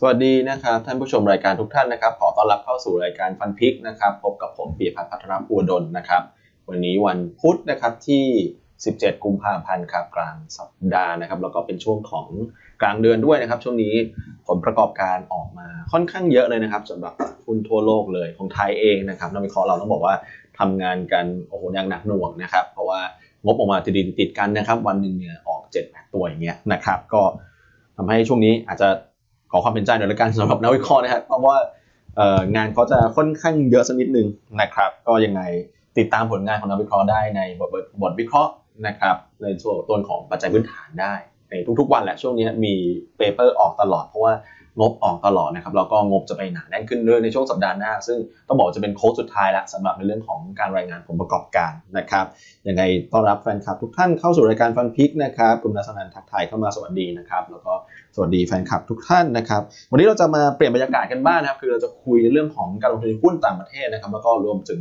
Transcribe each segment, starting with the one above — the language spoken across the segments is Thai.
สวัสดีนะครับท่านผู้ชมรายการทุกท่านนะครับ ขอต้อนรับเข้าสู่รายการฟันพิกนะครับพบกับผมปีพัฒน์พัฒนาภูวดลนะครับ วันนี้วันพุธนะครับที่ 17 กุมภาพันธ์ครับกลางสัปดาห์นะครับ แล้วก็เป็นช่วงของกลางเดือนด้วยนะครับ ช่วงนี้ผลประกอบการออกมาค่อนข้างเยอะเลยนะครับสำหรับหุ้นทั่วโลกเลยของไทยเองนะครับนักวิเคราะห์เราต้องบอกว่าทำงานกันโอ้โหอย่างหนักหน่วงนะครับ เพราะว่างบออกมาติดติดกันนะครับ วันหนึ่งเนี่ยออก7-8ตัวอย่างเงี้ยนะครับ ก็ทำให้ช่วงนี้อาจจะ ขอความเป็นใจหน่อยละกันสำหรับนักวิเคราะห์นะครับเพราะว่างานเขาจะค่อนข้างเยอะสักนิดนึงนะครับ ก็ยังไงติดตามผลงานของนักวิเคราะห์ได้ในบทบทบทวิเคราะห์นะครับในส่วนต้นของปัจจัยพื้นฐานได้ในทุกๆวันแหละช่วงนี้มีเปเปอร์ออกตลอดเพราะว่า งบออกตลอดนะครับแล้วก็งบจะไปหนาแน่นขึ้นเรื่อยในช่วงสัปดาห์หน้า ซึ่งต้องบอกจะเป็นโค้ดสุดท้ายละสำหรับในเรื่องของการรายงานผลประกอบการนะครับยังไงต้อนรับแฟนคลับทุกท่านเข้าสู่รายการฟันพิกนะครับคุณนัสนันทักทายเข้ามาสวัสดีนะครับแล้วก็สวัสดีแฟนคลับทุกท่านนะครับวันนี้เราจะมาเปลี่ยนบรรยากาศกันบ้างนะครับคือเราจะคุยในเรื่องของการลงทุนหุ้นต่างประเทศนะครับแล้วก็รวมถึง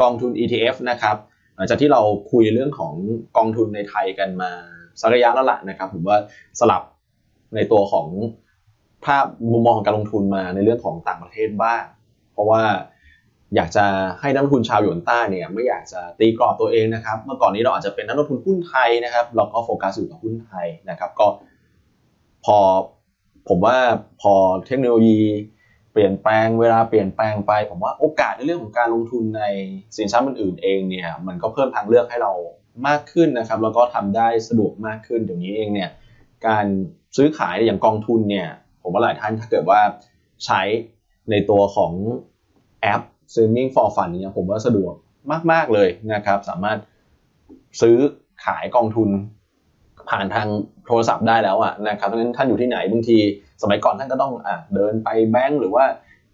กองทุน ETF นะครับหลังจากที่เราคุยเรื่องของกองทุนในไทยกันมาสักระยะแล้วล่ะนะครับผมว่าสลับในตัวของ ภาพมุมมองของการลงทุนมาในเรื่องของต่างประเทศบ้าง เพราะว่าอยากจะให้นักลงทุนชาวหยวนต้าเนี่ยไม่อยากจะตีกรอบตัวเองนะครับ เมื่อก่อนนี้เราอาจจะเป็นนักลงทุนหุ้นไทยนะครับ เราก็โฟกัสอยู่กับหุ้นไทยนะครับ ก็พอผมว่าพอเทคโนโลยีเปลี่ยนแปลงเวลาเปลี่ยนแปลงไป ผมว่าโอกาสในเรื่องของการลงทุนในสินทรัพย์อื่นๆเองเนี่ยมันก็เพิ่มทางเลือกให้เรามากขึ้นนะครับ แล้วก็ทำได้สะดวกมากขึ้นเดี๋ยวนี้เองเนี่ยการซื้อขายอย่างกองทุนเนี่ย ผมว่าหลายท่านถ้าเกิดว่าใช้ในตัวของแอป Streaming for Fun เนี่ยผมว่าสะดวกมาก ๆ เลยนะครับ สามารถซื้อขายกองทุนผ่านทางโทรศัพท์ได้แล้วอะนะครับเพราะฉะนั้นท่านอยู่ที่ไหนบางทีสมัยก่อนท่านก็ต้องอะเดินไปแบงก์หรือว่า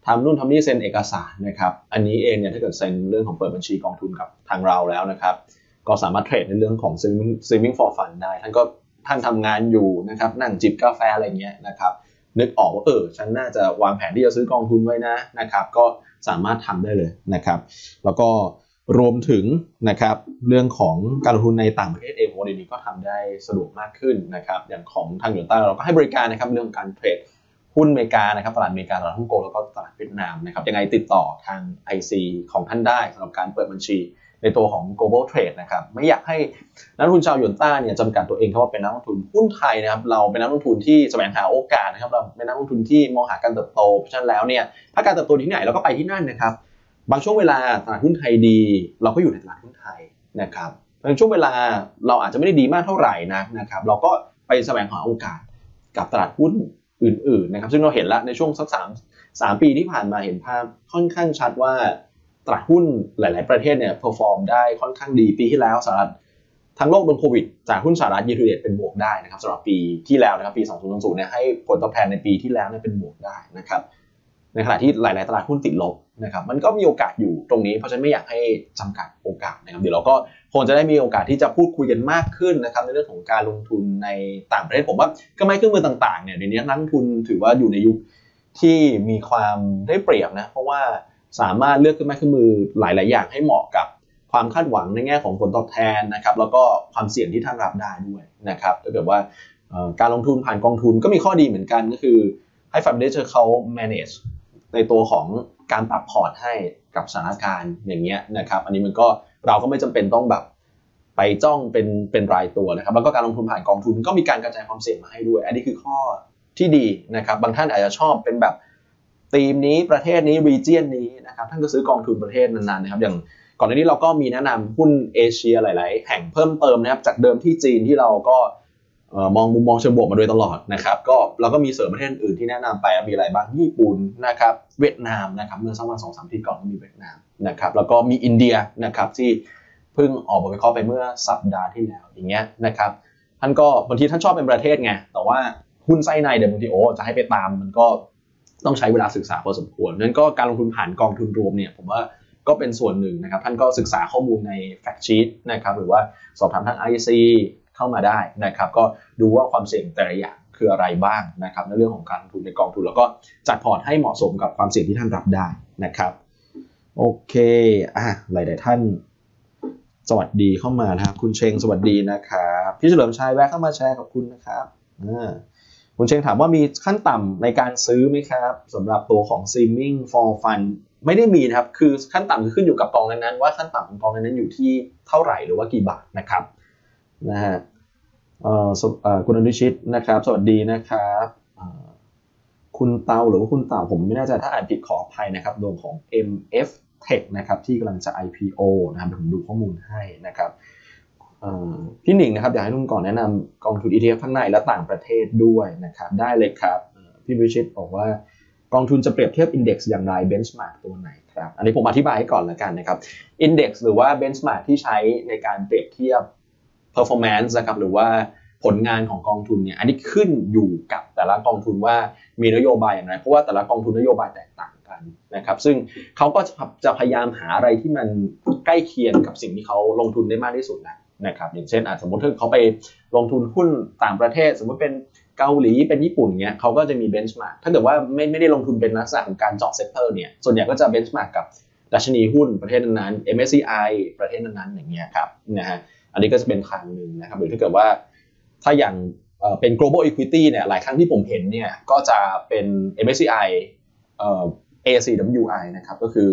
ทำนู่นทำนี่เซ็นเอกสารนะครับอันนี้เองเนี่ยถ้าเกิดเซ็นเรื่องของเปิดบัญชีกองทุนกับทางเราแล้วนะครับ ก็สามารถเทรดในเรื่องของ Streaming Streaming for Fun ได้ ท่านก็ท่านทำงานอยู่นะครับนั่งจิบกาแฟอะไรเงี้ยนะครับ นึกออกว่าเออฉันน่าจะวางแผนที่จะซื้อกองทุนไว้นะนะครับ ก็สามารถทำได้เลยนะครับ แล้วก็รวมถึงนะครับเรื่องของการลงทุนในต่างประเทศเองโมเดลนี้ก็ทำได้สะดวกมากขึ้นนะครับ อย่างของทางหยวนต้าเราก็ให้บริการนะครับเรื่องของการเทรดหุ้นอเมริกานะครับตลาดอเมริกาตลาดฮ่องกงแล้วก็ตลาดเวียดนามนะครับยังไงติดต่อทาง IC ของท่านได้สำหรับการเปิดบัญชี ในตัวของ global trade นะครับไม่อยากให้นักลงทุนชาวหยวนต้าเนี่ยจำกัดตัวเองแค่ว่าเป็นนักลงทุนหุ้นไทยนะครับเราเป็นนักลงทุนที่แสวงหาโอกาสนะครับเราเป็นนักลงทุนที่มองหาการเติบโตเพราะฉะนั้นแล้วเนี่ยถ้าการเติบโตที่ไหนเราก็ไปที่นั่นนะครับบางช่วงเวลาตลาดหุ้นไทยดี เราก็อยู่ในตลาดหุ้นไทยนะครับบางช่วงเวลาเราอาจจะไม่ได้ดีมากเท่าไหร่นะนะครับเราก็ไปแสวงหาโอกาสกับตลาดหุ้นอื่นๆนะครับซึ่งเราเห็นแล้วในช่วงสักสามสามปีที่ผ่านมาเห็นภาพค่อนข้างชัดว่า ตลาดหุ้นหลาย ๆ ประเทศเนี่ย perform ได้ค่อนข้างดีปีที่แล้วสหรัฐทั้งโลกโดนโควิดจากหุ้นสหรัฐ year to date เป็นบวกได้นะครับสำหรับปีที่แล้วนะครับปี 2020 เนี่ยให้ผลตอบแทนในปีที่แล้วเนี่ยเป็นบวกได้นะครับในขณะที่หลาย ๆ ตลาดหุ้นติดลบนะครับมันก็มีโอกาสอยู่ตรงนี้เพราะฉะนั้นไม่อยากให้จำกัดโอกาสนะครับเดี๋ยวเราก็คงจะได้มีโอกาสที่จะพูดคุยกันมากขึ้นนะครับในเรื่องของการลงทุนในต่างประเทศผมว่าก็ไม่เครื่องมือต่าง ๆ เนี่ยเดี๋ยวนี้นักลงทุนถือว่าอยู่ในยุคที่มีความได้เปรียบนะเพราะว่า สามารถเลือกเครื่องไม้เครื่องมือหลาย ๆ อย่างให้เหมาะกับความคาดหวังในแง่ของผลตอบแทนนะครับแล้วก็ความเสี่ยงที่ท่านรับได้ด้วยนะครับถ้าเกิดว่าการลงทุนผ่านกองทุนก็มีข้อดีเหมือนกันก็คือให้ f ฟ m เ l อร์เขา manage ในตัวของการปรับพอร์ตให้กับสถานการณ์อย่างเงี้ยนะครับ อันนี้มันก็เราก็ไม่จำเป็นต้องแบบไปจ้องเป็นเป็นรายตัวนะครับ แล้วก็การลงทุนผ่านกองทุนก็มีการกระจายความเสี่ยงมาให้ด้วย อันนี้คือข้อที่ดีนะครับ บางท่านอาจจะชอบเป็นแบบ ธีมนี้ประเทศนี้รีเจียนนี้นะครับท่านก็ซื้อกองทุนประเทศนั้นๆนะครับอย่างก่อนหน้านี้เราก็มีแนะนำหุ้นเอเชียหลาย ๆ แห่งเพิ่มเติมนะครับจากเดิมที่จีนที่เราก็มองมุมมองเชิงบวกมาโดยตลอดนะครับก็เราก็มีเสริมประเทศอื่นที่แนะนำไปมีอะไรบ้างญี่ปุ่นนะครับเวียดนามนะครับเมื่อสักวันสองสามปีก่อนก็มีเวียดนามนะครับแล้วก็มีอินเดียนะครับที่เพิ่งออกบทวิเคราะห์ไปเมื่อสัปดาห์ที่แล้วอย่างเงี้ยนะครับท่านก็บางทีท่านชอบเป็นประเทศไงแต่ว่าหุ้นไส้ในเดี๋ยวบางทีโอ้จะให้ไปตามมันก็ ต้องใช้เวลาศึกษาพอสมควรนั้นก็การลงทุนผ่านกองทุนรวมเนี่ยผมว่าก็เป็นส่วนหนึ่งนะครับ ท่านก็ศึกษาข้อมูลในแฟกชีตนะครับหรือว่าสอบถามทาง IC เข้ามาได้นะครับ ก็ดูว่าความเสี่ยงแต่ละอย่างคืออะไรบ้างนะครับในเรื่องของการลงทุนในกองทุน แล้วก็จัดพอร์ตให้เหมาะสมกับความเสี่ยงที่ท่านรับได้นะครับโอเคอะหลายๆท่าน สวัสดีเข้ามานะครับ คุณเชงสวัสดีนะครับ พี่เฉลิมชัยแวะเข้ามาแชร์ขอบคุณนะครับอ่า คุณเชงถามว่ามีขั้นต่ำในการซื้อไหมครับสำหรับตัวของ Seeming for Fun ไม่ได้มีนะครับ คือขั้นต่ำคือขึ้นอยู่กับกองนั้นๆว่าขั้นต่ำของกองนั้นๆอยู่ที่เท่าไหร่หรือว่ากี่บาทนะครับนะฮะคุณอนุชิตนะครับ สวัสดีนะครับคุณเตาหรือว่าคุณเต่าผมไม่แน่ใจถ้าอ่านผิดขออภัยนะครับดวงของ MF Tech นะครับที่กำลังจะ IPO นะครับผมดูข้อมูลให้นะครับ พี่หนิงนะครับอยากให้นุ่มก่อนแนะนำกองทุน ETF ทั้งในและต่างประเทศด้วยนะครับ ได้เลยครับพี่วิชิตบอกว่ากองทุนจะเปรียบเทียบ index อย่างไร benchmark ตัวไหนครับ อันนี้ผมอธิบายให้ก่อนแล้วกันนะครับ index หรือว่า benchmark ที่ใช้ในการเปรียบเทียบ performance นะครับหรือว่าผลงานของกองทุนเนี่ยอันนี้ขึ้นอยู่กับแต่ละกองทุนว่ามีนโยบายอย่างไร เพราะว่าแต่ละกองทุนนโยบายแตกต่างกันนะครับ ซึ่งเขาก็จะพยายามหาอะไรที่มันใกล้เคียงกับสิ่งที่เขาลงทุนได้มากที่สุดแหละ นะครับอย่างเช่นอาจสมมติถ้าเขาไปลงทุนหุ้นต่างประเทศ สมมติเป็นเกาหลีเป็นญี่ปุ่นเงี้ยเขาก็จะมี benchmark ถ้าเกิดว่าไม่ไม่ได้ลงทุนเป็นลักษณะของการเจาะ sector เนี่ยส่วนใหญ่ก็จะ benchmark กับดัชนีหุ้นประเทศนั้นๆ MSCI ประเทศนั้นๆอย่างเงี้ยครับนะฮะอันนี้ก็จะเป็นทางหนึ่งนะครับหรือถ้าเกิดว่าถ้าอย่างเป็น global equity เนี่ยหลายครั้งที่ผมเห็นเนี่ยก็จะเป็น MSCI ACWI นะครับก็คือ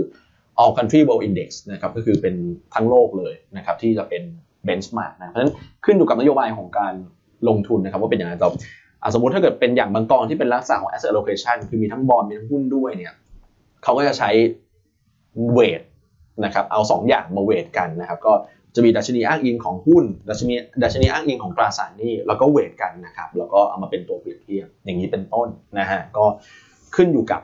all country world index นะครับก็คือเป็นทั้งโลกเลยนะครับที่จะเป็น บนช์มาร์กนะเพราะฉะนั้นขึ้นอยู่กับนโยบายของการลงทุนนะครับว่าเป็นอย่างไรต่อสมมติถ้าเกิดเป็นอย่างบางกองที่เป็นลักษณะของ asset allocation คือมีทั้งบอลมีทั้งหุ้นด้วยเนี่ยเขาก็จะใช้เวทนะครับเอา 2 อย่างมาเวทกันนะครับก็จะมีดัชนีอ้างอิงของหุ้น ดัชนีดัชนีอ้างอิงของตราสารหนี้แล้วก็ weight กันนะครับแล้วก็เอามาเป็นตัวเปรียบเทียบอย่างนี้เป็นต้นนะฮะก็ขึ้นอยู่กับ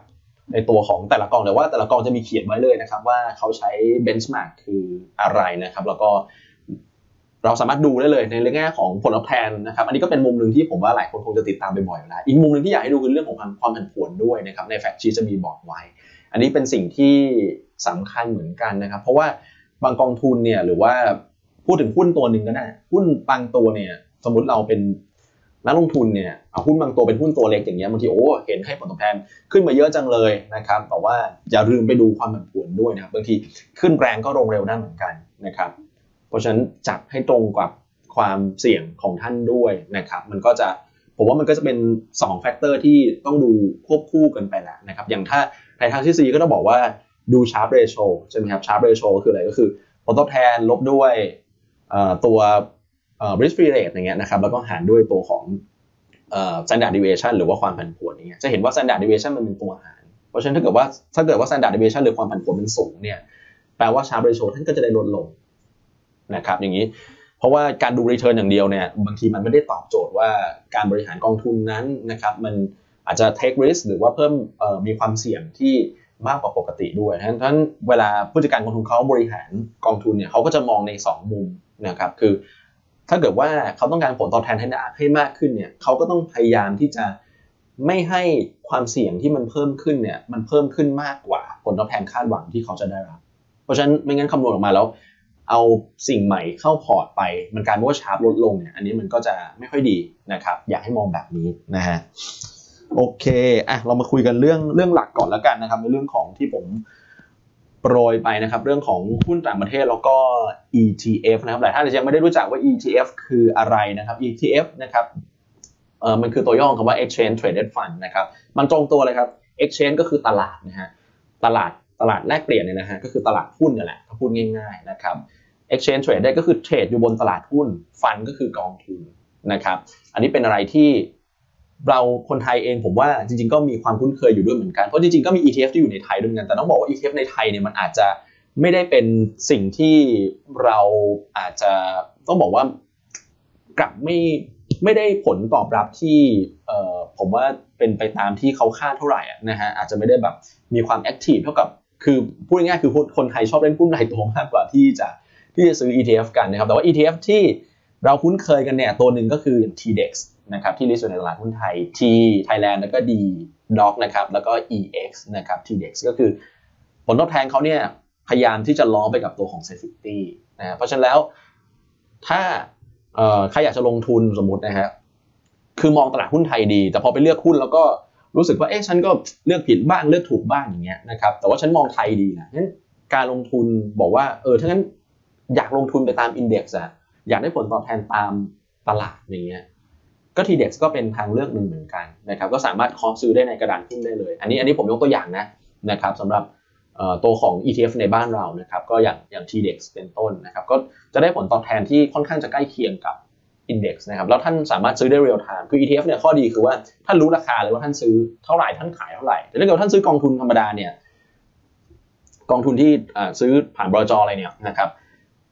ในตัวของแต่ละกองแต่ว่าแต่ละกองจะมีเขียนไว้เลยนะครับว่าเขาใช้ benchmark คืออะไรนะครับ แล้วก็ เราสามารถดูได้เลยในเรื่องแง่ของผลตอบแทนนะครับ อันนี้ก็เป็นมุมหนึ่งที่ผมว่าหลายคนคงจะติดตามไปบ่อยแล้วอีกมุมหนึ่งที่อยากให้ดูคือเรื่องของความผันผวนด้วยนะครับใน fact sheet จะมีบอกไว้ อันนี้เป็นสิ่งที่สำคัญเหมือนกันนะครับ เพราะว่าบางกองทุนเนี่ยหรือว่าพูดถึงหุ้นตัวหนึ่งก็ได้หุ้นบางตัวเนี่ยสมมติเราเป็นนักลงทุนเนี่ยเอาหุ้นบางตัวเป็นหุ้นตัวเล็กอย่างเงี้ยบางทีโอ้เห็นให้ผลตอบแทนขึ้นมาเยอะจังเลยนะครับแต่ว่าอย่าลืมไปดูความผันผวนด้วยนะครับบางทีขึ้นแรงก็ลงเร็วได้เหมือนกันนะครับ เพราะฉะนั้นจับให้ตรงกับความเสี่ยงของท่านด้วยนะครับ มันก็จะผมว่ามันก็จะเป็น2 factor ที่ต้องดูควบคู่กันไปแหละนะครับ อย่างถ้าในทางที่ซีก็ต้องบอกว่าดูชาร์ปเรโชใช่ไหมครับชาร์ปเรโชคืออะไรก็คือผลตอบแทนลบด้วยตัวเอ่อ risk free rate อย่างเงี้ยนะครับแล้วก็หารด้วยตัวของเอ่อ standard deviation หรือว่าความผันผวนอย่างเงี้ยจะเห็นว่า standard deviation มันเป็นตัวหาร เพราะฉะนั้นถ้าเกิดว่าถ้าเกิดว่า standard deviation หรือความผันผวนมันสูงเนี่ยแปลว่า sharp ratio ท่านก็จะได้ลดลง นะครับอย่างนี้เพราะว่าการดู return อย่างเดียวเนี่ยบางทีมันไม่ได้ตอบโจทย์ว่าการบริหารกองทุนนั้นนะครับมันอาจจะ take risk หรือว่าเพิ่มมีความเสี่ยงที่มากกว่าปกติด้วยฉะนั้นเวลาผู้จัดการกองทุนเขาบริหารกองทุนเนี่ยเขาก็จะมองใน 2 มุมนะครับคือ ถ้าเกิดว่าเขาต้องการผลตอบแทนให้ให้มากขึ้นเนี่ยเขาก็ต้องพยายามที่จะไม่ให้ความเสี่ยงที่มันเพิ่มขึ้นเนี่ยมันเพิ่มขึ้นมากกว่าผลตอบแทนคาดหวังที่เขาจะได้รับ เพราะฉะนั้นไม่งั้นคำนวณออกมาแล้ว เอาสิ่งใหม่เข้าพอร์ตไป มันการว่าชาร์ปลดลงเนี่ยอันนี้มันก็จะไม่ค่อยดีนะครับ อยากให้มองแบบนี้นะฮะโอเคอะเรามาคุยกันเรื่องเรื่องหลักก่อนแล้วกันนะครับในเรื่องของที่ผมโปรยไปนะครับ เรื่องของหุ้นต่างประเทศแล้วก็ ETF นะครับหลายท่านอาจจะยังไม่ได้รู้จักว่า ETF คืออะไรนะครับ ETF นะครับเออมันคือตัวย่อของคำว่า Exchange Traded Fund นะครับมันตรงตัวเลยครับ Exchange ก็คือตลาดนะฮะตลาดตลาดแลกเปลี่ยนเนี่ยนะฮะก็คือตลาดหุ้นนี่แหละถ้าพูดง่ายๆนะครับ Exchange Traded ก็คือเทรดอยู่บนตลาดหุ้นฟันก็คือกองทุนนะครับอันนี้เป็นอะไรที่เราคนไทยเองผมว่าจริงๆ ก็มีความคุ้นเคยอยู่ด้วยเหมือนกันเพราะจริงๆก็มี ETF ที่อยู่ในไทยด้วยเหมือนกันแต่ต้องบอกว่า ETF ในไทยเนี่ยมันอาจจะไม่ได้เป็นสิ่งที่เราอาจจะต้องบอกว่ากลับไม่ไม่ได้ผลตอบรับที่ผมว่าเป็นไปตามที่เขาคาดเท่าไหร่นะฮะอาจจะไม่ได้แบบมีความ active เท่ากับคือพูดง่ายๆคือคนไทยชอบเล่นหุ้นรายตัวมากกว่าที่จะ ที่จะซื้อ ETF กันนะครับ แต่ว่า ETF ที่เราคุ้นเคยกันเนี่ยตัวหนึ่งก็คือ TDEX นะครับที่ list อยู่ในตลาดหุ้นไทย T Thailand แล้วก็ D Doc นะครับแล้วก็ EX นะครับ TDEX ก็คือผลตอบแทนเขาเนี่ยพยายามที่จะล้อไปกับตัวของ SET50 นะเพราะฉะนั้นแล้วถ้าใครอยากจะลงทุนสมมตินะฮะคือมองตลาดหุ้นไทยดี แต่พอไปเลือกหุ้นแล้วก็รู้สึกว่าเอ๊ะฉันก็เลือกผิดบ้างเลือกถูกบ้างอย่างเงี้ยนะครับแต่ว่าฉันมองไทยดีนะงั้นการลงทุนบอกว่าเออถ้างั้น อยากลงทุนไปตามอินเด็กซ์อะอยากได้ผลตอบแทนตามตลาดอย่างเงี้ยก็ TDEX ก็เป็นทางเลือกหนึ่งเหมือนกันนะครับก็สามารถคอซื้อได้ในกระดานหุ้นได้เลย อันนี้อันนี้ผมยกตัวอย่างนะนะครับสำหรับตัวของ ETF ในบ้านเรานะครับก็อย่างอย่าง TDEX เป็นต้นนะครับก็จะได้ผลตอบแทนที่ค่อนข้างจะใกล้เคียงกับ Index นะครับแล้วท่านสามารถซื้อได้เรียลไทม์คือ ETF เนี่ยข้อดีคือว่าท่านรู้ราคาเลยว่าท่านซื้อเท่าไหร่ท่านขายเท่าไหร่แต่ถ้าเกิดท่านซื้อกองทุนธรรมดาเนี่ยกองทุนที่ซื้อผ่านบรจอะไรเนี่ยนะครับ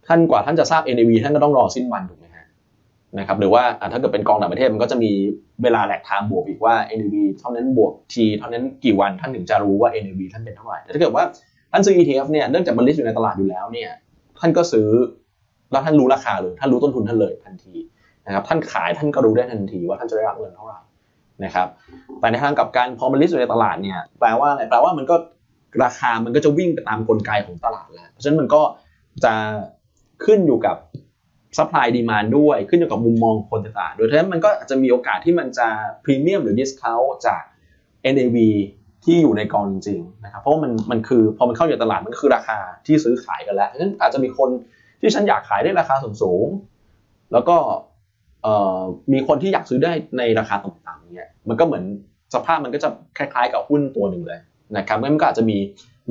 ท่านกว่าท่านจะทราบ NAV ท่านก็ต้องรอสิ้นวันถูกไหมฮะนะครับหรือว่าถ้าเกิดเป็นกองต่างประเทศมันก็จะมีเวลาแหลกทม์บวกอีกว่า NAV เท่านั้นบวก T เท่านั้นกี่วันท่านถึงจะรู้ว่า NAV ท่านเป็นเท่าไหร่แต่ถ้าเกิดว่าท่านซื้อ ETF เนี่ยเนื่องจากมัน list อยู่ในตลาดอยู่แล้วเนี่ยท่านก็ซื้อแล้วท่านรู้ราคาเลยท่านรู้ต้นทุนท่านเลยทันทีนะครับท่านขายท่านก็รู้ได้ทันทีว่าท่านจะได้รับเงินเท่าไหร่นะครับแต่ในทางกลับกันพอมัน list อยู่ในตลาดเนี่ยแปลว่าอะไรแปลว่ามันก็ราคามันก็จะวิ่งไปตามกลไกของตลาดแล้วเพราะฉะนั้นมันก็จะ ขึ้นอยู่กับ supply demand ด้วย ขึ้นอยู่กับมุมมองคนต่างๆโดยฉะนั้นมันก็อาจจะมีโอกาสที่มันจะพรีเมียมหรือ discountจาก NAV ที่อยู่ในกองจริงๆนะครับเพราะว่ามันมันคือพอมันเข้าอยู่ตลาดมันก็คือราคาที่ซื้อขายกันแล้วฉะนั้นอาจจะมีคนที่ฉันอยากขายได้ราคาสูงๆแล้วก็มีคนที่อยากซื้อได้ในราคาต่ำๆเนี่ยมันก็เหมือนสภาพมันก็จะคล้ายๆกับหุ้นตัวหนึ่งเลยนะครับมันก็อาจจะมี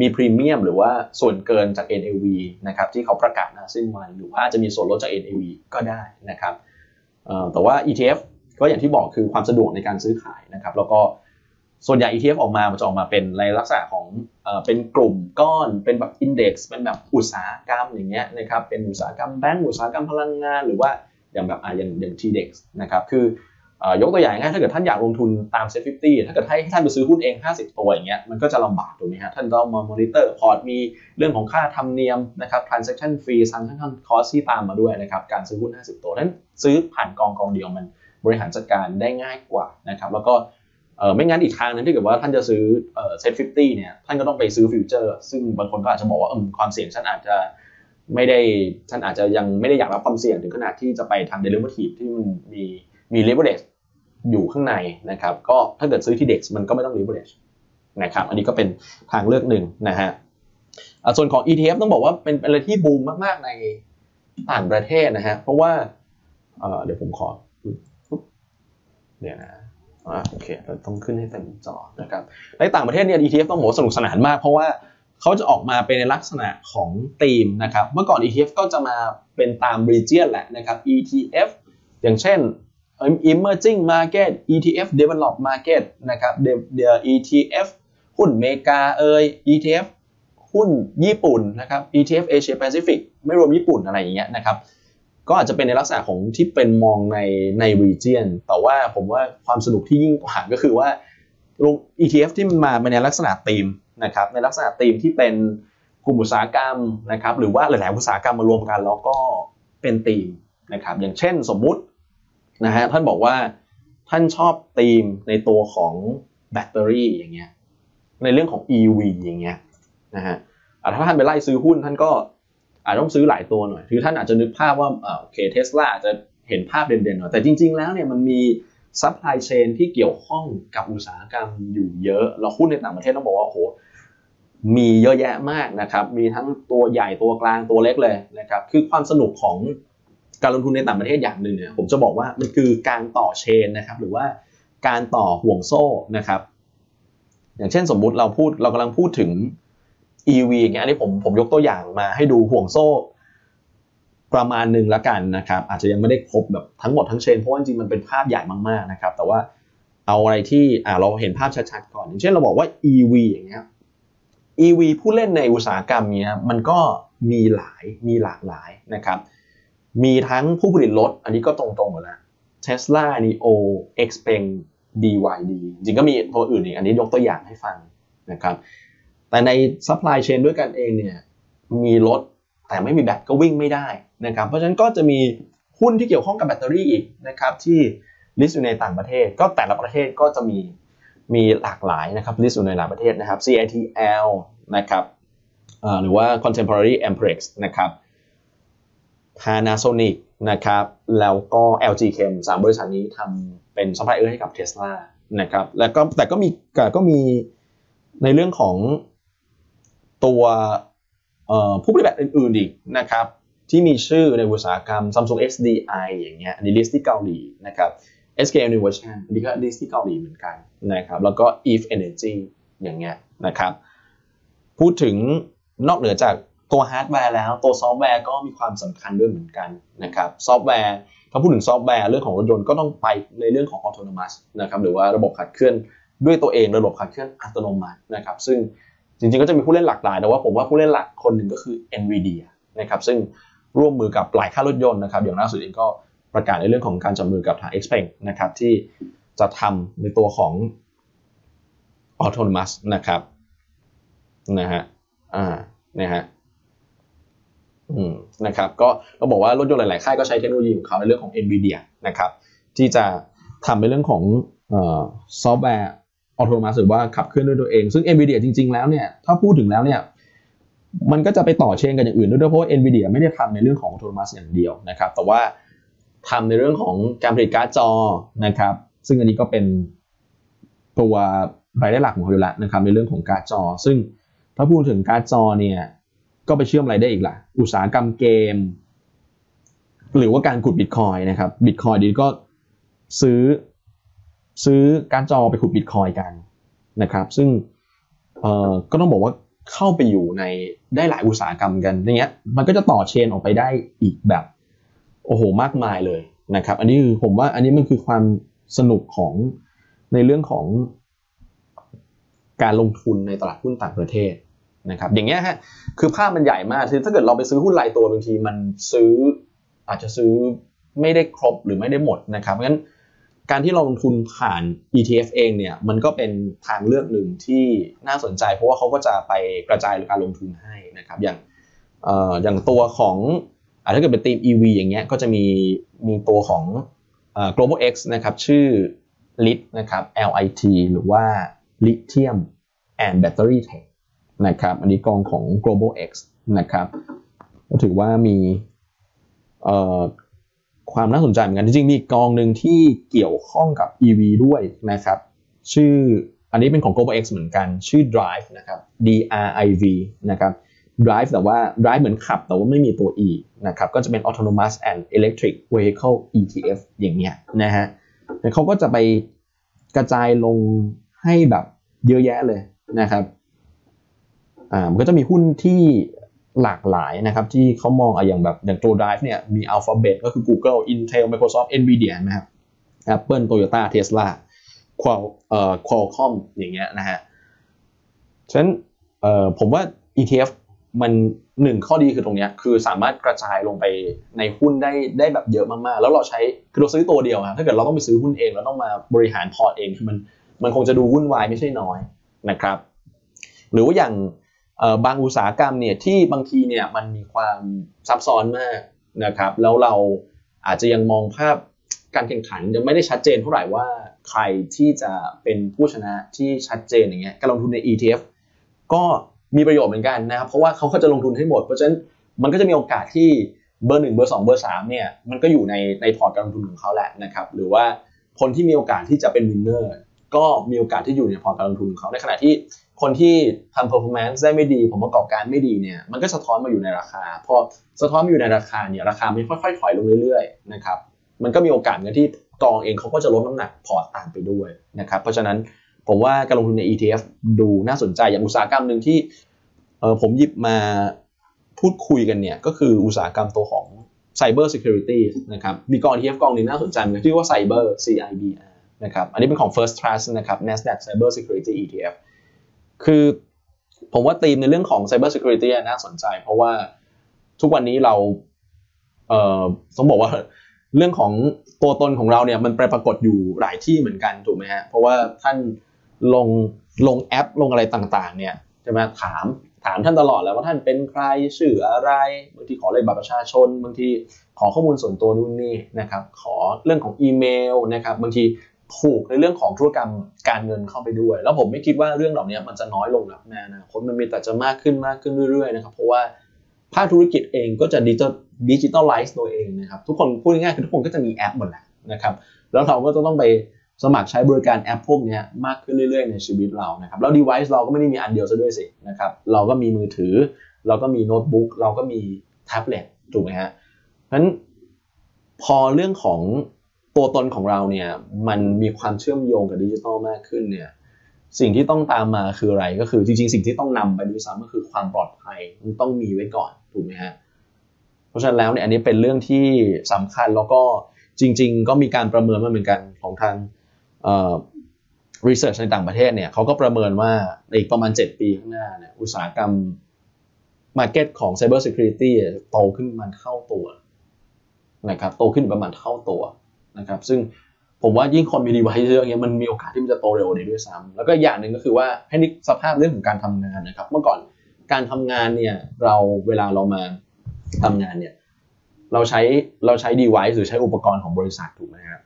มีพรีเมียมหรือว่าส่วนเกินจาก NAV นะครับที่เขาประกาศนะสิ้นวันหรือว่าจะมีส่วนลดจาก NAV ก็ได้นะครับแต่ว่า ETF ก็อย่างที่บอกคือความสะดวกในการซื้อขายนะครับแล้วก็ส่วนใหญ่ ETF ออกมามันจะออกมาเป็นในลักษณะของเป็นกลุ่มก้อนเป็นแบบ index เป็นแบบอุตสาหกรรมอย่างเงี้ยนะครับเป็นอุตสาหกรรมแบงก์อุตสาหกรรมพลังงาน หรือว่าอย่างแบบอ่าอย่างอย่าง TDEX นะครับคือ ยกตัวอย่างง่ายถ้าเกิดท่านอยากลงทุนตาม SET50 ถ้าเกิดให้ท่านไปซื้อหุ้นเอง 50 ตัวอย่างเงี้ยมันก็จะลำบากถูกไหมฮะท่านต้องมามอนิเตอร์พอร์ตมีเรื่องของค่าธรรมเนียมนะครับ transaction fee transaction cost ที่ตามมาด้วยนะครับการซื้อหุ้น 50 ตัวนั้นซื้อผ่านกองกองเดียวมันบริหารจัดการได้ง่ายกว่านะครับแล้วก็ไม่งั้นอีกทางนึงที่เกิดว่าท่านจะซื้อ SET50 เนี่ยท่านก็ต้องไปซื้อฟิวเจอร์ซึ่งบางคนก็อาจจะบอกว่าความเสี่ยงฉันอาจจะไม่ได้ท่านอาจจะยังไม่ได้อยากรับความเสี่ยงถึงขนาดที่จะไปทำ derivative ที่มันมีมีเลเวอเรจ อยู่ข้างในนะครับก็ถ้าเกิดซื้อ TDEX มันก็ไม่ต้องเลเวอเรจนะครับอันนี้ก็เป็นทางเลือกหนึ่งนะฮะส่วนของ ETF ต้องบอกว่าเป็นอะไรที่บูมมาก ๆ ในต่างประเทศนะฮะเพราะว่าเดี๋ยวผมขอเดี๋ยวนะอ่าโอเคต้องขึ้นให้เต็มจอนะครับในต่างประเทศเนี่ย ETF ต้องบอกสนุกสนานมาก เพราะว่าเขาจะออกมาเป็นในลักษณะของธีมนะครับเมื่อก่อน ETF ก็จะมาเป็นตาม region แหละนะครับ ETF อย่างเช่น emerging market ETF develop market นะครับ ETF หุ้นเมกาเอย ETF หุ้นญี่ปุ่นนะครับ ETF Asia Pacific ไม่รวมญี่ปุ่นอะไรอย่างเงี้ยนะครับ ก็อาจจะเป็นในลักษณะของที่เป็นมองในใน region แต่ว่าผมว่าความสนุกที่ยิ่งกว่าก็คือว่าลง ETF ที่มันมาในลักษณะธีมนะครับ ในลักษณะธีมที่เป็นกลุ่มอุตสาหกรรมนะครับ หรือว่าหลาย ๆ อุตสาหกรรมมารวมกันแล้วก็เป็นธีมนะครับ อย่างเช่นสมมุติ นะฮะท่านบอกว่าท่านชอบธีมในตัวของแบตเตอรี่อย่างเงี้ยในเรื่องของ EV อย่างเงี้ยนะฮะถ้าท่านไปไล่ซื้อหุ้นท่านก็อาจต้องซื้อหลายตัวหน่อยคือท่านอาจจะนึกภาพว่าโอเคเทสลาอาจจะเห็นภาพเด่นๆหน่อยแต่จริง ๆ แล้วเนี่ยมันมี supply chain ที่เกี่ยวข้องกับอุตสาหกรรมอยู่เยอะ เราหุ้นในต่างประเทศต้องบอกว่าโหมีเยอะแยะมากนะครับ มีทั้งตัวใหญ่ตัวกลางตัวเล็กเลยนะครับ คือความสนุกของ การลงทุนในต่างประเทศอย่างหนึ่งเนี่ยผมจะบอกว่ามันคือการต่อ chain นะครับ หรือว่าการต่อห่วงโซ่นะครับ อย่างเช่นสมมุติเราพูดเรากำลังพูดถึง EV อย่างเงี้ยอันนี้ผมผมยกตัวอย่างมาให้ดูห่วงโซ่ประมาณหนึ่งละกันนะครับ อาจจะยังไม่ได้ครบแบบทั้งหมดทั้งเชนเพราะว่าจริงมันเป็นภาพใหญ่มากๆนะครับ แต่ว่าเอาอะไรที่อ่าเราเห็นภาพชัดๆก่อน อย่างเช่นเราบอกว่า EV อย่างเงี้ย EV ผู้เล่นในอุตสาหกรรมเนี้ยมันก็มีหลายมีหลากหลายนะครับ มีทั้งผู้ผลิตรถ อันนี้ก็ตรงๆหมดแล้ว Tesla NIO Xpeng BYD จริงก็มีตัวอื่นอีก อันนี้ยกตัวอย่างให้ฟังนะครับ แต่ใน supply chain ด้วยกันเองเนี่ย มีรถแต่ไม่มีแบตก็วิ่งไม่ได้นะครับ เพราะฉะนั้นก็จะมีหุ้นที่เกี่ยวข้องกับแบตเตอรี่อีกนะครับที่ list อยู่ในต่างประเทศ ก็แต่ละประเทศก็จะมีมีหลากหลายนะครับ list อยู่ในหลายประเทศนะครับ CATL นะครับหรือว่า Contemporary Amperex นะครับ Panasonic นะครับ แล้วก็ LG Chem สามบริษัทนี้ทำเป็นซัพพลายเออร์ให้กับ Tesla นะครับ แล้วก็แต่ก็มีก็มีในเรื่องของตัวผู้ผลิตแบตอื่นๆอีกนะครับ ที่มีชื่อในอุตสาหกรรม Samsung SDI อย่างเงี้ยอันนี้ list ที่เกาหลีนะครับ SK Innovation อันนี้ก็ list ที่เกาหลีเหมือนกันนะครับ แล้วก็ Eve Energy อย่างเงี้ยนะครับ พูดถึงนอกเหนือจาก ตัวฮาร์ดแวร์แล้วตัวซอฟต์แวร์ก็มีความสำคัญด้วยเหมือนกันนะครับซอฟต์แวร์ถ้าพูดถึงซอฟต์แวร์เรื่องของรถยนต์ก็ต้องไปในเรื่องของ autonomous นะครับหรือว่าระบบขับเคลื่อนด้วยตัวเองระบบขับเคลื่อนอัตโนมัตินะครับซึ่งจริงๆก็จะมีผู้เล่นหลากหลายแต่ว่าผมว่าผู้เล่นหลักคนหนึ่งก็คือ NVIDIA นะครับซึ่งร่วมมือกับหลายค่ายรถยนต์นะครับอย่างล่าสุดเองก็ประกาศในเรื่องของการจับมือกับทาง Xpeng นะครับที่จะทำในตัวของ autonomous นะครับนะฮะอ่านะฮะ นะครับก็เราบอกว่ารถยนต์หลาย ๆ ค่ายก็ใช้เทคโนโลยีของเขาในเรื่องของ NVIDIA นะครับที่จะทำในเรื่องของซอฟต์แวร์ออโตมัสหรือว่าขับเคลื่อนด้วยตัวเอง ซึ่ง NVIDIA จริง ๆ แล้วเนี่ยถ้าพูดถึงแล้วเนี่ยมันก็จะไปต่อเชนกันอย่างอื่นด้วยเพราะว่า NVIDIA ไม่ได้ทำในเรื่องของออโตมัสอย่างเดียวนะครับแต่ว่าทำในเรื่องของการผลิตการ์ดจอนะครับซึ่งอันนี้ก็เป็นตัวรายได้หลักของเขาอยู่แล้วนะครับในเรื่องของการ์ดจอ ซึ่งถ้าพูดถึงการ์ดจอเนี่ย ก็ไปเชื่อมอะไรได้อีกล่ะ อุตสาหกรรมเกม หรือว่าการขุดบิตคอยน์นะครับบิตคอยน์ดีก็ซื้อซื้อการ์ดจอไปขุดบิตคอยน์กันนะครับ ซึ่งเออก็ต้องบอกว่าเข้าไปอยู่ในได้หลายอุตสาหกรรมกันอย่างเงี้ยมันก็จะต่อเชนออกไปได้อีกแบบโอ้โหมากมายเลยนะครับ อันนี้คือผมว่าอันนี้มันคือความสนุกของในเรื่องของการลงทุนในตลาดหุ้นต่างประเทศ นะครับอย่างเงี้ยฮะคือภาพมันใหญ่มากคือถ้าเกิดเราไปซื้อหุ้นรายตัวบางทีมันซื้ออาจจะซื้อไม่ได้ครบหรือไม่ได้หมดนะครับงั้นการที่เราลงทุนผ่าน ETF เองเนี่ยมันก็เป็นทางเลือกหนึ่งที่น่าสนใจเพราะว่าเขาก็จะไปกระจายการลงทุนให้นะครับอย่างเอ่ออย่างตัวของอาถ้าเกิดเป็นทีม EV อย่างเงี้ยก็จะมีมีตัวของเอ่อ global X นะครับชื่อ LIT นะครับ LIT หรือว่า Lithium and Battery Tech นะครับอันนี้กองของ global X นะครับก็ถือว่ามีความน่าสนใจเหมือนกันจริงๆมีกองหนึ่งที่เกี่ยวข้องกับ EV ด้วยนะครับ ชื่ออันนี้เป็นของ global X เหมือนกัน ชื่อ Drive นะครับ D R I V นะครับ Drive แต่ว่า Drive เหมือนขับ แต่ว่าไม่มีตัว E นะครับก็จะเป็น Autonomous and Electric Vehicle ETF อย่างเงี้ยนะฮะเขาก็จะไปกระจายลงให้แบบเยอะแยะเลยนะครับ อ่ามันก็จะมีหุ้นที่หลากหลายนะครับ ที่เขามองอย่างแบบอย่างตัว Drive เนี่ยมี Alphabet ก็คือ Google Intel Microsoft Nvidia นะครับ Apple Toyota Tesla Qual เอ่อ Qualcomm อย่างเงี้ยนะฮะฉะนั้นเอ่อผมว่า ETF มันหนึ่งข้อดีคือตรงเนี้ยคือสามารถกระจายลงไปในหุ้นได้ได้แบบเยอะมากๆ แล้วเราใช้คือเราซื้อตัวเดียวครับถ้าเกิดเราต้องไปซื้อหุ้นเองเราต้องมาบริหารพอร์ตเองคือมันมันคงจะดูวุ่นวายไม่ใช่น้อยนะครับ หรือว่าอย่าง บางอุตสาหกรรมเนี่ยที่บางทีเนี่ยมันมีความซับซ้อนมากนะครับแล้วเราอาจจะยังมองภาพการแข่งขันยังไม่ได้ชัดเจนเท่าไหร่ว่าใครที่จะเป็นผู้ชนะที่ชัดเจนอย่างเงี้ยการลงทุนใน ETF ก็มีประโยชน์เหมือนกันนะครับเพราะว่าเขาก็จะลงทุนให้หมด เพราะฉะนั้นมันก็จะมีโอกาสที่เบอร์หนึ่งเบอร์สองเบอร์สามเนี่ยมันก็อยู่ในในพอร์ตการลงทุนของเขาแหละนะครับหรือว่าคนที่มีโอกาสที่จะเป็น winner ก็มีโอกาสที่อยู่ในพอร์ตการลงทุนของเขาในขณะที่คนที่ทำ performance ได้ไม่ดีผลประกอบการไม่ดีเนี่ยมันก็สะท้อนมาอยู่ในราคาพอสะท้อนมาอยู่ในราคาเนี่ยราคามันค่อยๆถอยลงเรื่อยๆนะครับมันก็มีโอกาสเงินที่กองเองเขาก็จะลดน้ำหนักพอร์ตตามไปด้วยนะครับเพราะฉะนั้นผมว่าการลงทุนใน ETF ดูน่าสนใจอย่างอุตสาหกรรมหนึ่งที่เออผมหยิบมาพูดคุยกันเนี่ยก็คืออุตสาหกรรมตัวของ Cyber Security นะครับมีกอง ETF กองนึงน่าสนใจเหมือนชื่อว่า Cyber CIBR นะครับ อันนี้เป็นของ First Trust นะครับ Nasdaq Cyber Security ETF คือผมว่าธีมในเรื่องของ Cyber Security น่าสนใจ เพราะว่าทุกวันนี้เราเอ่อต้องบอกว่าเรื่องของตัวตนของเราเนี่ยมันไปปรากฏอยู่หลายที่เหมือนกันถูกไหมฮะ เพราะว่าท่านลงลงแอปลงอะไรต่างๆ เนี่ยจะมาถามถามท่านตลอดแล้วว่าท่านเป็นใครชื่ออะไรบางทีขอเลขบัตรประชาชนบางทีขอข้อมูลส่วนตัวนู่นนี่นะครับ ขอเรื่องของอีเมลนะครับ บางที ผูกในเรื่องของธุรกรรมการเงินเข้าไปด้วย แล้วผมไม่คิดว่าเรื่องเหล่านี้มันจะน้อยลงในอนาคตมันมีแต่จะมากขึ้นมากขึ้นเรื่อยๆนะครับเพราะว่าภาคธุรกิจเองก็จะดิจิดิจิตอลไลซ์ตัวเองนะครับทุกคนพูดง่ายๆคือทุกคนก็จะมีแอปหมดแหละนะครับแล้วเราก็จะต้องไปสมัครใช้บริการแอปพวกนี้มากขึ้นเรื่อยๆ ในชีวิตเรานะครับแล้ว device เราก็ไม่ได้มีอันเดียวซะด้วยสินะครับเราก็มีมือถือ เราก็มีโน้ตบุ๊กเราก็มีแท็บเล็ตถูกไหมฮะเพราะฉะนั้นพอเรื่องของ ตัวตนของเราเนี่ยมันมีความเชื่อมโยงกับดิจิทัลมากขึ้นเนี่ยสิ่งที่ต้องตามมาคืออะไรก็คือจริงๆ สิ่งที่ต้องนำไปด้วยซ้ำก็คือความปลอดภัยมันต้องมีไว้ก่อนถูกไหมฮะเพราะฉะนั้นแล้วเนี่ยอันนี้เป็นเรื่องที่สำคัญแล้วก็จริง ๆ ก็มีการประเมินมาเหมือนกันของทางรีเสิร์ชในต่างประเทศเนี่ยเขาก็ประเมินว่าในอีกประมาณ 7 ปีข้างหน้าเนี่ยอุตสาหกรรมmarket ของ Cyber Security โตขึ้นประมาณเท่าตัวนะครับโตขึ้นประมาณเท่าตัว นะครับ ซึ่งผมว่ายิ่งคนมี device เยอะเงี้ยมันมีโอกาสที่มันจะโตเร็วได้ด้วยซ้ำแล้วก็อย่างหนึ่งก็คือว่าให้นึกสภาพเรื่องของการทำงานนะครับ เมื่อก่อนการทำงานเนี่ยเราเวลาเรามาทำงานเนี่ยเราใช้เราใช้ device หรือใช้อุปกรณ์ของบริษัทถูกไหมครับ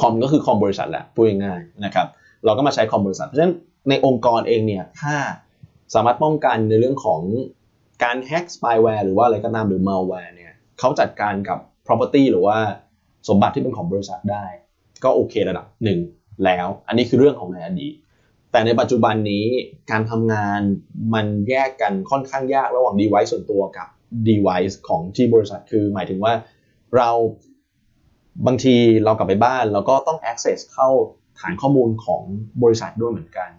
คอมก็คือคอมบริษัทแหละพูดง่ายๆนะครับ เราก็มาใช้คอมบริษัทเพราะฉะนั้นในองค์กรเองเนี่ยถ้าสามารถป้องกันในเรื่องของการแฮ็ก spyware หรือว่าอะไรก็ตามหรือ malware เนี่ยเขาจัดการกับ property หรือว่า สมบัติที่เป็นของบริษัทได้ ก็โอเคระดับหนึ่งแล้ว อันนี้คือเรื่องของในอดีต แต่ในปัจจุบันนี้การทำงานมันแยกกันค่อนข้างยากระหว่าง device ส่วนตัวกับ device ของที่บริษัทคือหมายถึงว่าเราบางทีเรากลับไปบ้านเราก็ต้อง access เข้าฐานข้อมูลของบริษัทด้วยเหมือนกัน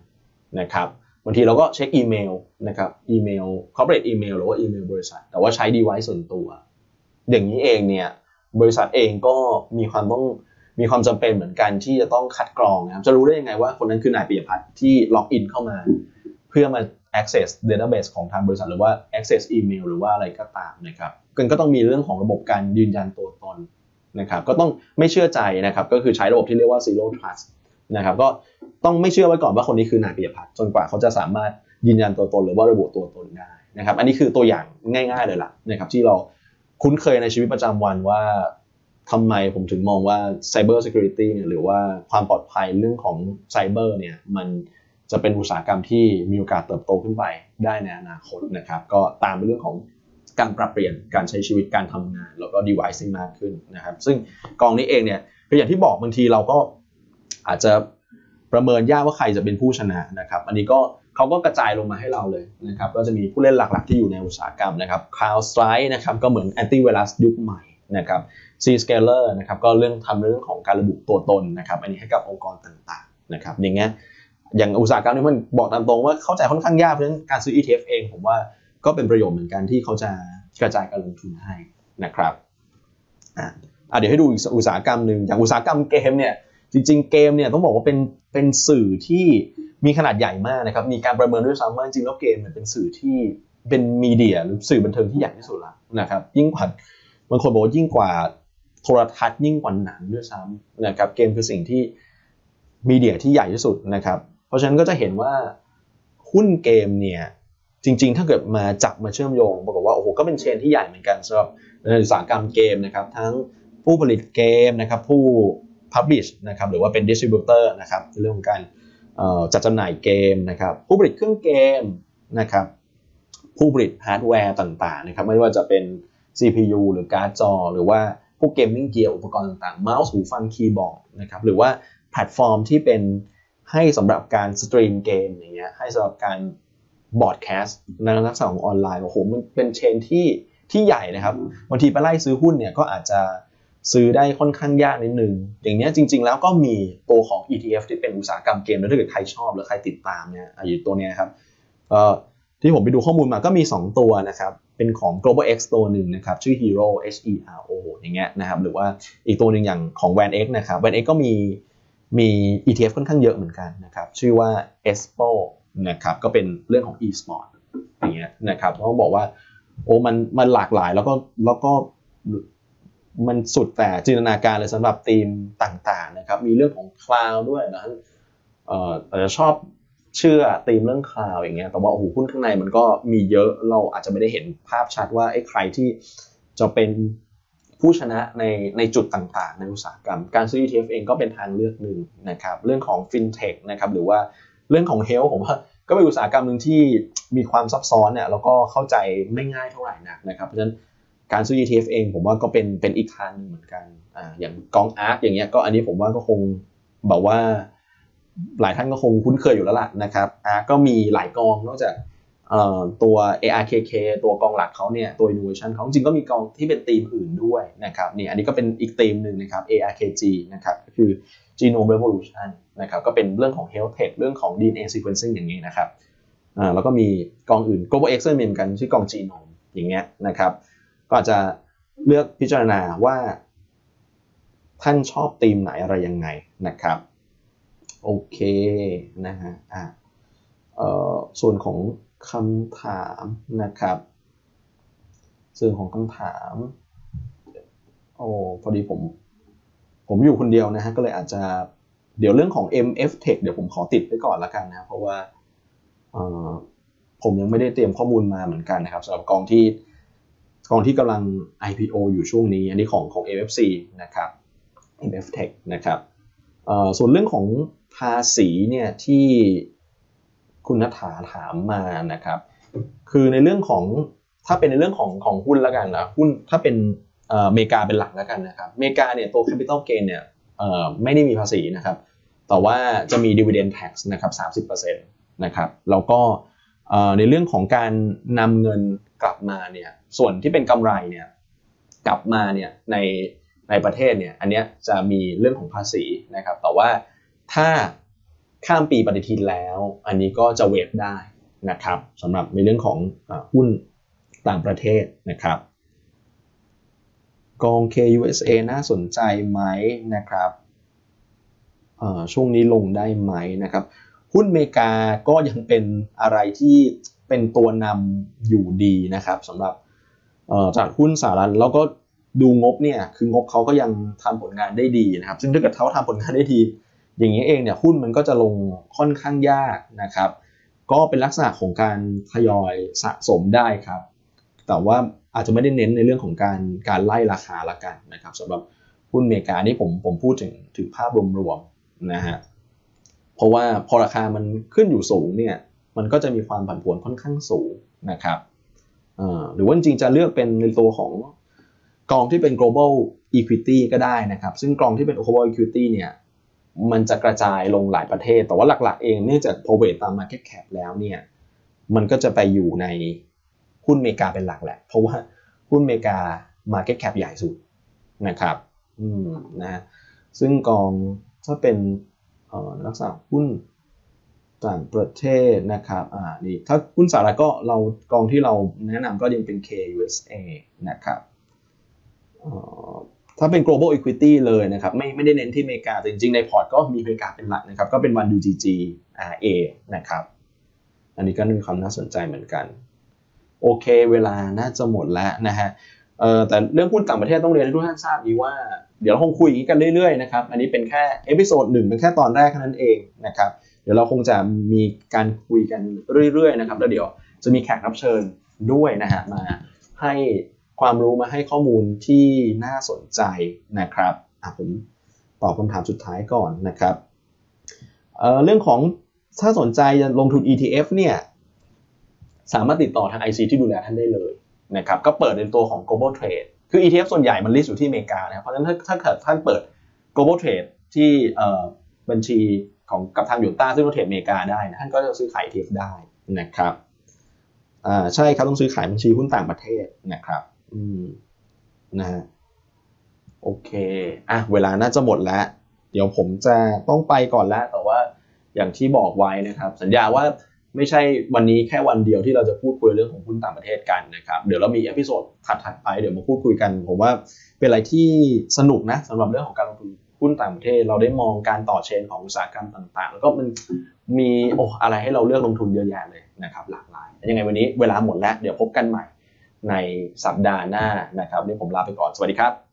นะครับบางทีเราก็เช็คอีเมลนะครับอีเมล corporate email หรือว่าอีเมลบริษัท แต่ว่าใช้ device ส่วนตัว อย่างนี้เองเนี่ย บริษัทเองก็มีความต้องมีความจำเป็นเหมือนกันที่จะต้องคัดกรองนะครับ จะรู้ได้ยังไงว่าคนนั้นคือนายปิยพัฒน์ที่ล็อกอินเข้ามา เพื่อมา access database ของทางบริษัทหรือว่า access email หรือว่าอะไรก็ตามนะครับก็ต้องมีเรื่องของระบบการยืนยันตัวตนนะครับ ก็ต้องไม่เชื่อใจนะครับ ก็คือใช้ระบบที่เรียกว่า zero trust นะครับ ก็ต้องไม่เชื่อไว้ก่อนว่าคนนี้คือนายปิยพัฒน์จนกว่าเขาจะสามารถยืนยันตัวตน หรือว่าระบุตัวตนได้นะครับ อันนี้คือตัวอย่างง่าย ๆเลยล่ะนะครับที่เรา คุ้นเคยในชีวิตประจำวันว่าทำไมผมถึงมองว่า Cyber Security เนี่ยหรือว่าความปลอดภัยเรื่องของไซเบอร์เนี่ยมันจะเป็นอุตสาหกรรมที่มีโอกาสเติบโตขึ้นไปได้ในอนาคตนะครับ ก็ตามไปเรื่องของการปรับเปลี่ยนการใช้ชีวิตการทำงาน แล้วก็ device มากขึ้นนะครับ ซึ่งกองนี้เองเนี่ยเป็นอย่างที่บอกบางทีเราก็อาจจะประเมินยากว่าใครจะเป็นผู้ชนะนะครับ อันนี้ก็ เขาก็กระจายลงมาให้เราเลยนะครับก็จะมีผู้เล่นหลักๆ ที่อยู่ในอุตสาหกรรมนะครับ CrowdStrike นะครับก็เหมือน antivirus ยุคใหม่นะครับ Zscaler นะครับก็เรื่องทำเรื่องของการระบุตัวตนนะครับอันนี้ให้กับองค์กรต่างๆนะครับอย่างเงี้ยอย่างอุตสาหกรรมนี้มันบอกตามตรงว่าเข้าใจค่อนข้างยากเพราะฉะนั้นการซื้อ ETF เองผมว่าก็เป็นประโยชน์เหมือนกันที่เขาจะกระจายการลงทุนให้นะครับอ่าเดี๋ยวให้ดูอีกอุตสาหกรรมหนึ่งอย่างอุตสาหกรรมเกมเนี่ย จริง ๆ เกมเนี่ยต้องบอกว่าเป็นเป็นสื่อที่มีขนาดใหญ่มากนะครับ มีการประเมินด้วยซ้ำว่าจริงแล้วเกมเป็นสื่อที่เป็นมีเดียหรือสื่อบันเทิงที่ใหญ่ที่สุดละนะครับ ยิ่งกว่าบางคนบอกว่ายิ่งกว่าโทรทัศน์ยิ่งกว่าหนังด้วยซ้ำนะครับเกมคือสิ่งที่media ที่ใหญ่ที่สุดนะครับ เพราะฉะนั้นก็จะเห็นว่าหุ้นเกมเนี่ยจริง ๆ ถ้าเกิดมาจับมาเชื่อมโยงบอกว่าโอ้โหก็เป็น chain ที่ใหญ่เหมือนกันสำหรับในอุตสาหกรรมเกมนะครับ ทั้งผู้ผลิตเกมนะครับผู้ Publish นะครับหรือว่าเป็น Distributor นะครับในเรื่องของการจัดจำหน่ายเกมนะครับผู้ผลิตเครื่องเกมนะครับผู้ผลิตฮาร์ดแวร์ต่างๆนะครับไม่ว่าจะเป็น CPU หรือการ์ดจอ หรือว่าพวก gaming gear อุปกรณ์ต่างๆเมาส์หูฟังคีย์บอร์ดนะครับหรือว่าแพลตฟอร์มที่เป็นให้สำหรับการ stream เกมอย่างเงี้ยให้สำหรับการ broadcast ในลักษณะของออนไลน์โอ้โหมันเป็น chain ที่ที่ใหญ่นะครับบางทีไปไล่ซื้อหุ้นเนี่ยก็อาจจะ ซื้อได้ค่อนข้างยากนิดนึง อย่างนี้จริง ๆ แล้วก็มีตัวของ ETF ที่เป็นอุตสาหกรรมเกมแล้วถ้าเกิดใครชอบหรือใครติดตามเนี่ยอยู่ตัวนี้ครับที่ผมไปดูข้อมูลมาก็มี 2 ตัวนะครับ เป็นของ global X ตัวหนึ่งนะครับ ชื่อ Hero H E R O อย่างเงี้ยนะครับหรือว่าอีกตัวหนึ่งอย่างของ Van X นะครับ Van X ก็มีมี ETF ค่อนข้างเยอะเหมือนกันนะครับชื่อว่า Expo นะครับก็เป็นเรื่องของ e-sport อย่างเงี้ยนะครับต้องบอกว่าโอ้มันมันหลากหลายแล้วก็แล้วก็ มันสุดแต่จินตนาการเลยสำหรับทีมต่างๆนะครับ มีเรื่องของคลาวด้วยนะเอ่ออาจจะชอบเชื่อธีมเรื่องคลาวอย่างเงี้ย แต่ว่าโอ้โหหุ้นข้างในมันก็มีเยอะเราอาจจะไม่ได้เห็นภาพชัดว่าไอ้ใครที่จะเป็นผู้ชนะในในจุดต่างๆ ในอุตสาหกรรม การซื้อ ETF เองก็เป็นทางเลือกหนึ่งนะครับ เรื่องของ FinTech นะครับ หรือว่าเรื่องของ Health ผมว่าก็เป็นอุตสาหกรรมหนึ่งที่มีความซับซ้อนเนี่ยแล้วก็เข้าใจไม่ง่ายเท่าไหร่นักนะครับ เพราะฉะนั้น การซื้อ ETF เองผมว่าก็เป็นเป็นอีกทางนึงเหมือนกันอ่าอย่างกองอาร์คอย่างเงี้ยก็อันนี้ผมว่าก็คงบอกว่าหลายท่านก็คงคุ้นเคยอยู่แล้วล่ะนะครับอาร์ก็มีหลายกองนอกจากตัว ARKK ตัวกองหลักเขาเนี่ยตัว innovation เขาจริงก็มีกองที่เป็นธีมอื่นด้วยนะครับนี่อันนี้ก็เป็นอีกธีมหนึ่งนะครับ ARKG นะครับก็คือ Genome Revolution นะครับก็เป็นเรื่องของ Health Tech เรื่องของ DNA sequencing อย่างนี้นะครับอ่าแล้วก็มีกองอื่น Global X เหมือนกันชื่อกอง Genome อย่างเงี้ยนะครับ ก็อาจจะเลือกพิจารณาว่า ท่านชอบธีมไหนอะไรยังไงนะครับโอเคนะฮะอ่าเอ่อส่วนของคำถามนะครับส่วนของคำถามโอ้พอดีผม ผมอยู่คนเดียวนะฮะก็เลยอาจจะเดี๋ยวเรื่องของ MF Tech เดี๋ยวผมขอติดไว้ก่อนละกันนะ เพราะว่าผมยังไม่ได้เตรียมข้อมูลมาเหมือนกันนะครับสำหรับกองที่ กองที่กำลัง IPO อยู่ช่วงนี้ อันนี้ของของ MFC นะครับ MF Tech นะครับส่วนเรื่องของภาษีเนี่ยที่คุณนัฐาถามมานะครับ คือในเรื่องของถ้าเป็นในเรื่องของของหุ้นแล้วกันนะหุ้นถ้าเป็นอเมริกาเป็นหลักแล้วกันนะครับอเมริกาเนี่ยตัว capital gain เนี่ยไม่ได้มีภาษีนะครับ แต่ว่าจะมี dividend tax นะครับ30%นะครับ แล้วก็ ในเรื่องของการนำเงินกลับมาเนี่ยส่วนที่เป็นกำไรเนี่ยกลับมาเนี่ยในในประเทศเนี่ยอันนี้จะมีเรื่องของภาษีนะครับ แต่ว่าถ้าข้ามปีปฏิทินแล้ว อันนี้ก็จะเวฟได้นะครับสำหรับในเรื่องของหุ้นต่างประเทศนะครับ กอง KUSA น่าสนใจไหมนะครับช่วงนี้ลงได้ไหมนะครับ หุ้นเมกาก็ยังเป็นอะไรที่เป็นตัวนำอยู่ดีนะครับสำหรับจากหุ้นสหรัฐแล้วก็ดูงบเนี่ยคืองบเขาก็ยังทำผลงานได้ดีนะครับ ซึ่งถ้าเกิดเขาทำผลงานได้ดี อย่างนี้เองเนี่ยหุ้นมันก็จะลงค่อนข้างยากนะครับ ก็เป็นลักษณะของการทยอยสะสมได้ครับ แต่ว่าอาจจะไม่ได้เน้นในเรื่องของการการไล่ราคาละกันนะครับสำหรับหุ้นอเมริกานี่ผมผมพูดถึงถึงภาพรวมๆนะฮะ เพราะว่าพอราคามันขึ้นอยู่สูงเนี่ยมันก็จะมีความผันผวนค่อนข้างสูงนะครับหรือว่าจริงจะเลือกเป็นในตัวของกองที่เป็น global equity ก็ได้นะครับ ซึ่งกองที่เป็น global equity เนี่ยมันจะกระจายลงหลายประเทศ แต่ว่าหลักๆเองเนื่องจากพอเวทตาม Market Cap แล้วเนี่ยมันก็จะไปอยู่ในหุ้นอเมริกาเป็นหลักแหละ เพราะว่าหุ้นอเมริกา Market Cap ใหญ่สุดนะครับอืมนะซึ่งกองถ้าเป็น ลักษณะหุ้นต่างประเทศนะครับ อ่า นี่ ถ้าหุ้นสหรัฐก็เรากองที่เราแนะนำก็ยังเป็น KUSA นะครับถ้าเป็น global equity เลยนะครับ ไม่ไม่ได้เน้นที่อเมริกาแต่จริงๆ ในพอร์ตก็มีอเมริกาเป็นหลักนะครับ ก็เป็นวัน UGG RA นะครับ อันนี้ก็มีความน่าสนใจเหมือนกัน โอเค เวลาน่าจะหมดแล้วนะฮะ เออแต่เรื่องหุ้นต่างประเทศต้องเรียนให้ทุกท่านทราบดีว่าเดี๋ยวเราคงคุยกันเรื่อยๆนะครับอันนี้เป็นแค่ episode หนึ่งเป็นแค่ตอนแรกเท่านั้นเองนะครับเดี๋ยวเราคงจะมีการคุยกันเรื่อยๆนะครับแล้วเดี๋ยวจะมีแขกรับเชิญด้วยนะฮะมาให้ความรู้มาให้ข้อมูลที่น่าสนใจนะครับผมตอบคำถามสุดท้ายก่อนนะครับเรื่องของถ้าสนใจจะลงทุน ETF เนี่ยสามารถติดต่อทาง IC ที่ดูแลท่านได้เลย นะครับก็เปิดในตัวของ global trade คือ ETF ส่วนใหญ่มัน list อยู่ที่อเมริกานะครับเพราะฉะนั้นถ้าถ้าเกิดท่านเปิด global trade ที่บัญชีของกับทางหยวนต้าซึ่งเราเทรดอเมริกาได้นะท่านก็จะซื้อขาย ETF ได้นะครับอ่าใช่ครับต้องซื้อขายบัญชีหุ้นต่างประเทศนะครับอืมนะฮะโอเคอะเวลาน่าจะหมดแล้ว เดี๋ยวผมจะต้องไปก่อนแล้วแต่ว่าอย่างที่บอกไว้นะครับ สัญญาว่า ไม่ใช่วันนี้แค่วันเดียวที่เราจะพูดคุยเรื่องของหุ้นต่างประเทศกันนะครับเดี๋ยวเรามี episode ถัดๆไปเดี๋ยวมาพูดคุยกัน ผมว่าเป็นอะไรที่สนุกนะสำหรับเรื่องของการลงทุนหุ้นต่างประเทศ เราได้มองการต่อ chain ของอุตสาหกรรมต่างๆ แล้วก็มันมีโอ้อะไรให้เราเลือกลงทุนเยอะแยะเลยนะครับหลากหลายยังไงวันนี้เวลาหมดแล้ว เดี๋ยวพบกันใหม่ในสัปดาห์หน้านะครับวันนี้ผมลาไปก่อนสวัสดีครับ